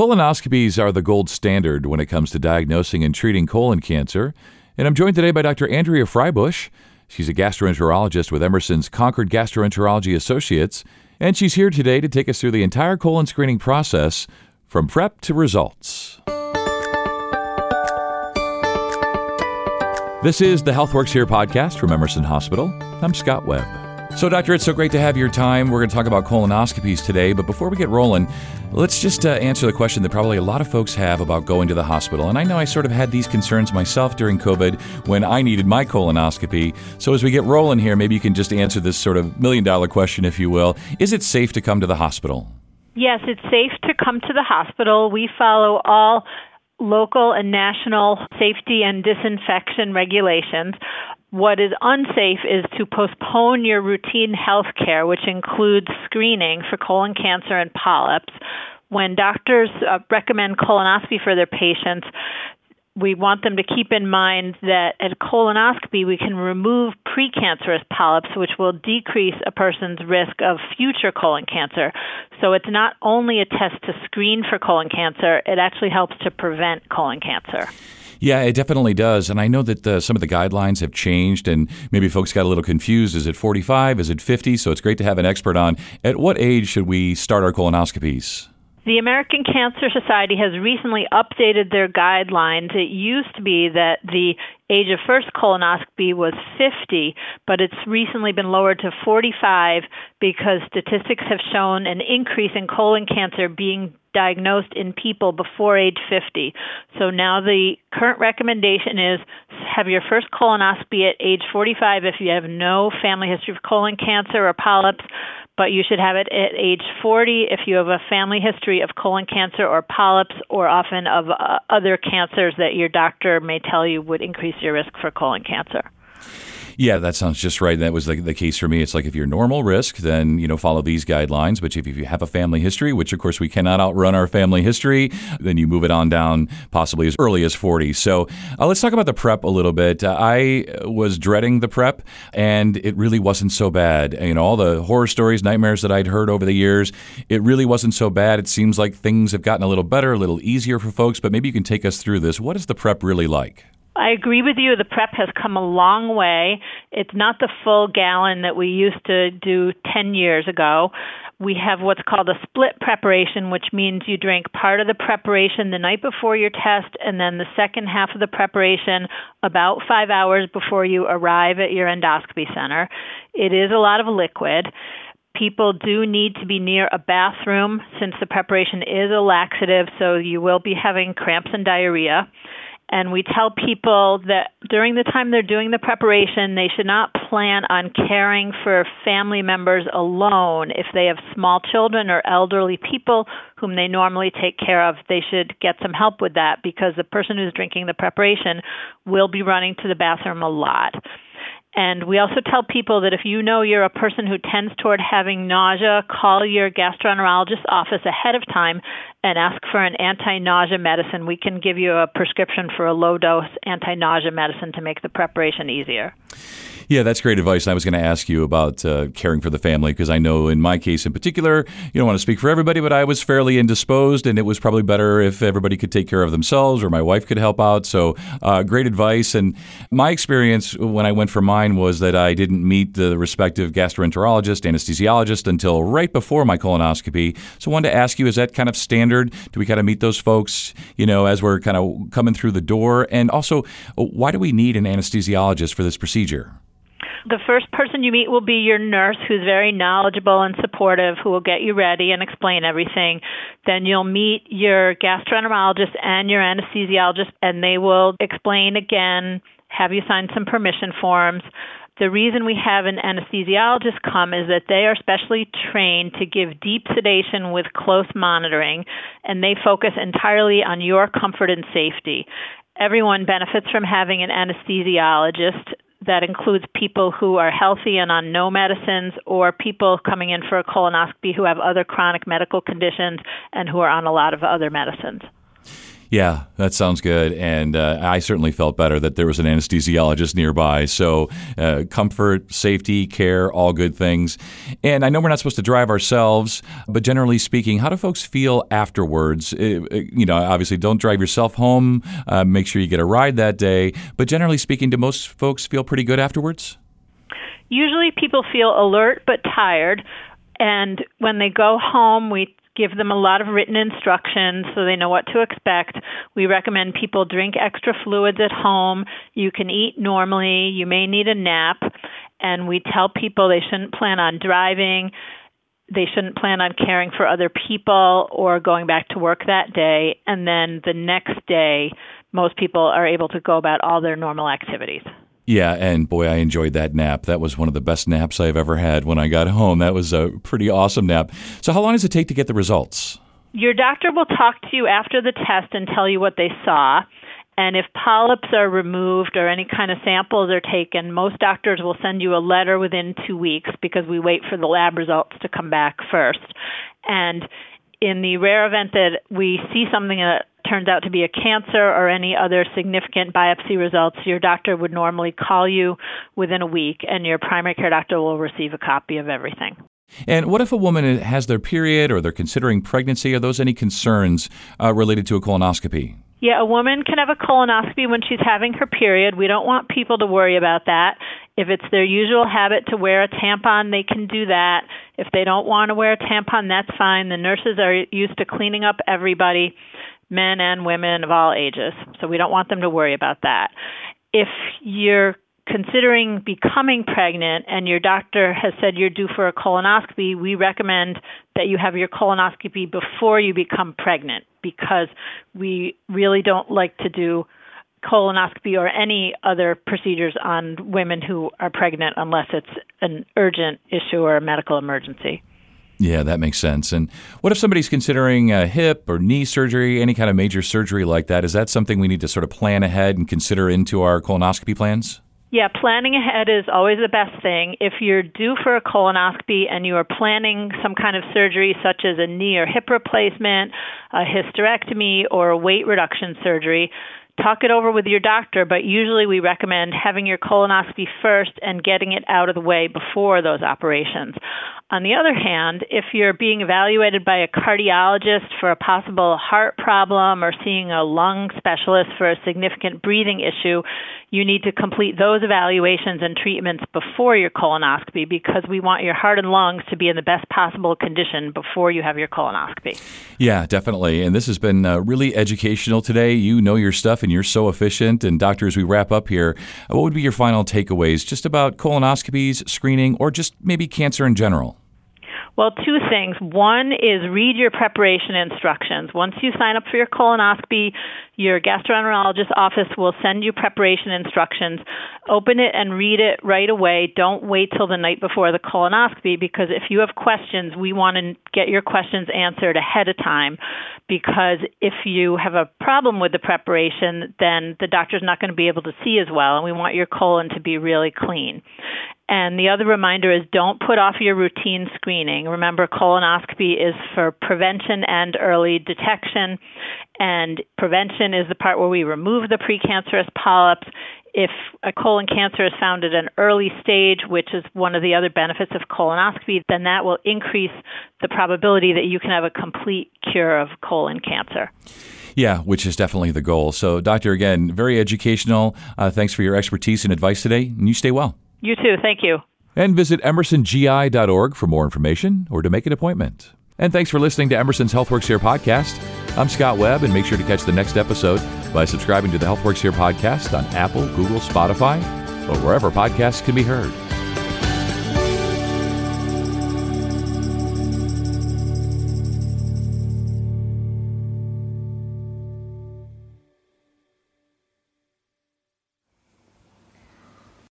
Colonoscopies are the gold standard when it comes to diagnosing and treating colon cancer. And I'm joined today by Dr. Andrea Fribush. She's a gastroenterologist with Emerson's Concord Gastroenterology Associates, and she's here today to take us through the entire colon screening process from prep to results. This is the HealthWorks Here podcast from Emerson Hospital. I'm Scott Webb. So, Doctor, it's so great to have your time. We're going to talk about colonoscopies today, but before we get rolling, let's just uh, answer the question that probably a lot of folks have about going to the hospital. And I know I sort of had these concerns myself during COVID when I needed my colonoscopy. So, as we get rolling here, maybe you can just answer this sort of million dollar question, if you will. Is it safe to come to the hospital? Yes, it's safe to come to the hospital. We follow all local and national safety and disinfection regulations. What is unsafe is to postpone your routine health care, which includes screening for colon cancer and polyps. When doctors uh, recommend colonoscopy for their patients, we want them to keep in mind that at colonoscopy we can remove precancerous polyps, which will decrease a person's risk of future colon cancer. So it's not only a test to screen for colon cancer, it actually helps to prevent colon cancer. Yeah, it definitely does. And I know that uh, some of the guidelines have changed and maybe folks got a little confused. Is it 45? Is it 50? So it's great to have an expert on. At what age should we start our colonoscopies? The American Cancer Society has recently updated their guidelines. It used to be that the age of first colonoscopy was 50, but it's recently been lowered to 45 because statistics have shown an increase in colon cancer being diagnosed in people before age 50. So now the current recommendation is have your first colonoscopy at age 45 if you have no family history of colon cancer or polyps but you should have it at age 40 if you have a family history of colon cancer or polyps or often of uh, other cancers that your doctor may tell you would increase your risk for colon cancer. Yeah, that sounds just right. That was the, the case for me. It's like if you're normal risk, then you know follow these guidelines. But if, if you have a family history, which of course we cannot outrun our family history, then you move it on down possibly as early as 40. So uh, let's talk about the prep a little bit. Uh, I was dreading the prep, and it really wasn't so bad. You know, all the horror stories, nightmares that I'd heard over the years, it really wasn't so bad. It seems like things have gotten a little better, a little easier for folks. But maybe you can take us through this. What is the prep really like? I agree with you. The prep has come a long way. It's not the full gallon that we used to do 10 years ago. We have what's called a split preparation, which means you drink part of the preparation the night before your test and then the second half of the preparation about five hours before you arrive at your endoscopy center. It is a lot of liquid people do need to be near a bathroom since the preparation is a laxative, so you will be having cramps and diarrhea. And we tell people that during the time they're doing the preparation, they should not plan on caring for family members alone. If they have small children or elderly people whom they normally take care of, they should get some help with that because the person who's drinking the preparation will be running to the bathroom a lot. And we also tell people that if you know you're a person who tends toward having nausea, call your gastroenterologist office ahead of time and ask for an anti nausea medicine. We can give you a prescription for a low dose anti nausea medicine to make the preparation easier. Yeah, that's great advice. I was going to ask you about uh, caring for the family because I know in my case in particular, you don't want to speak for everybody, but I was fairly indisposed, and it was probably better if everybody could take care of themselves or my wife could help out. So, uh, great advice. And my experience when I went for mine was that I didn't meet the respective gastroenterologist, anesthesiologist until right before my colonoscopy. So, I wanted to ask you: Is that kind of standard? Do we kind of meet those folks, you know, as we're kind of coming through the door? And also, why do we need an anesthesiologist for this procedure? The first person you meet will be your nurse, who's very knowledgeable and supportive, who will get you ready and explain everything. Then you'll meet your gastroenterologist and your anesthesiologist, and they will explain again, have you sign some permission forms. The reason we have an anesthesiologist come is that they are specially trained to give deep sedation with close monitoring, and they focus entirely on your comfort and safety everyone benefits from having an anesthesiologist that includes people who are healthy and on no medicines or people coming in for a colonoscopy who have other chronic medical conditions and who are on a lot of other medicines. Yeah, that sounds good. And uh, I certainly felt better that there was an anesthesiologist nearby. So, uh, comfort, safety, care, all good things. And I know we're not supposed to drive ourselves, but generally speaking, how do folks feel afterwards? Uh, uh you know, obviously, don't drive yourself home. Uh, make sure you get a ride that day. But generally speaking, do most folks feel pretty good afterwards? Usually, people feel alert but tired. And when they go home, we give them a lot of written instructions so they know what to expect. We recommend people drink extra fluids at home. You can eat normally. You may need a nap. And we tell people they shouldn't plan on driving. They shouldn't plan on caring for other people or going back to work that day. And then the next day, most people are able to go about all their normal activities. Yeah, and boy, I enjoyed that nap. That was one of the best naps I've ever had when I got home. That was a pretty awesome nap. So, how long does it take to get the results? Your doctor will talk to you after the test and tell you what they saw. And if polyps are removed or any kind of samples are taken, most doctors will send you a letter within two weeks because we wait for the lab results to come back first. And in the rare event that we see something that turns out to be a cancer or any other significant biopsy results, your doctor would normally call you within a week, and your primary care doctor will receive a copy of everything. And what if a woman has their period or they're considering pregnancy? Are those any concerns uh, related to a colonoscopy? Yeah, a woman can have a colonoscopy when she's having her period. We don't want people to worry about that. If it's their usual habit to wear a tampon, they can do that. If they don't want to wear a tampon, that's fine. The nurses are used to cleaning up everybody men and women of all ages. So we don't want them to worry about that. If you're considering becoming pregnant and your doctor has said you're due for a colonoscopy, we recommend that you have your colonoscopy before you become pregnant because we really don't like to do colonoscopy or any other procedures on women who are pregnant unless it's an urgent issue or a medical emergency. Yeah, that makes sense. And what if somebody's considering a hip or knee surgery, any kind of major surgery like that? Is that something we need to sort of plan ahead and consider into our colonoscopy plans? Yeah, planning ahead is always the best thing. If you're due for a colonoscopy and you are planning some kind of surgery, such as a knee or hip replacement, a hysterectomy, or a weight reduction surgery, talk it over with your doctor, but usually we recommend having your colonoscopy first and getting it out of the way before those operations. On the other hand, if you're being evaluated by a cardiologist for a possible heart problem or seeing a lung specialist for a significant breathing issue, you need to complete those evaluations and treatments before your colonoscopy because we want your heart and lungs to be in the best possible condition before you have your colonoscopy. Yeah, definitely. And this has been uh, really educational today. You know your stuff and you're so efficient. And, doctor, as we wrap up here, uh, what would be your final takeaways just about colonoscopies, screening, or just maybe cancer in general? Well, two things. One is read your preparation instructions. Once you sign up for your colonoscopy, your gastroenterologist office will send you preparation instructions. Open it and read it right away. Don't wait till the night before the colonoscopy because if you have questions, we want to get your questions answered ahead of time because if you have a problem with the preparation, then the doctor's not going to be able to see as well and we want your colon to be really clean. And the other reminder is don't put off your routine screening. Remember, colonoscopy is for prevention and early detection. And prevention is the part where we remove the precancerous polyps. If a colon cancer is found at an early stage, which is one of the other benefits of colonoscopy, then that will increase the probability that you can have a complete cure of colon cancer. Yeah, which is definitely the goal. So, Doctor, again, very educational. Uh, thanks for your expertise and advice today, and you stay well. You too. Thank you. And visit emersongi.org for more information or to make an appointment. And thanks for listening to Emerson's HealthWorks Here podcast. I'm Scott Webb, and make sure to catch the next episode by subscribing to the HealthWorks Here podcast on Apple, Google, Spotify, or wherever podcasts can be heard.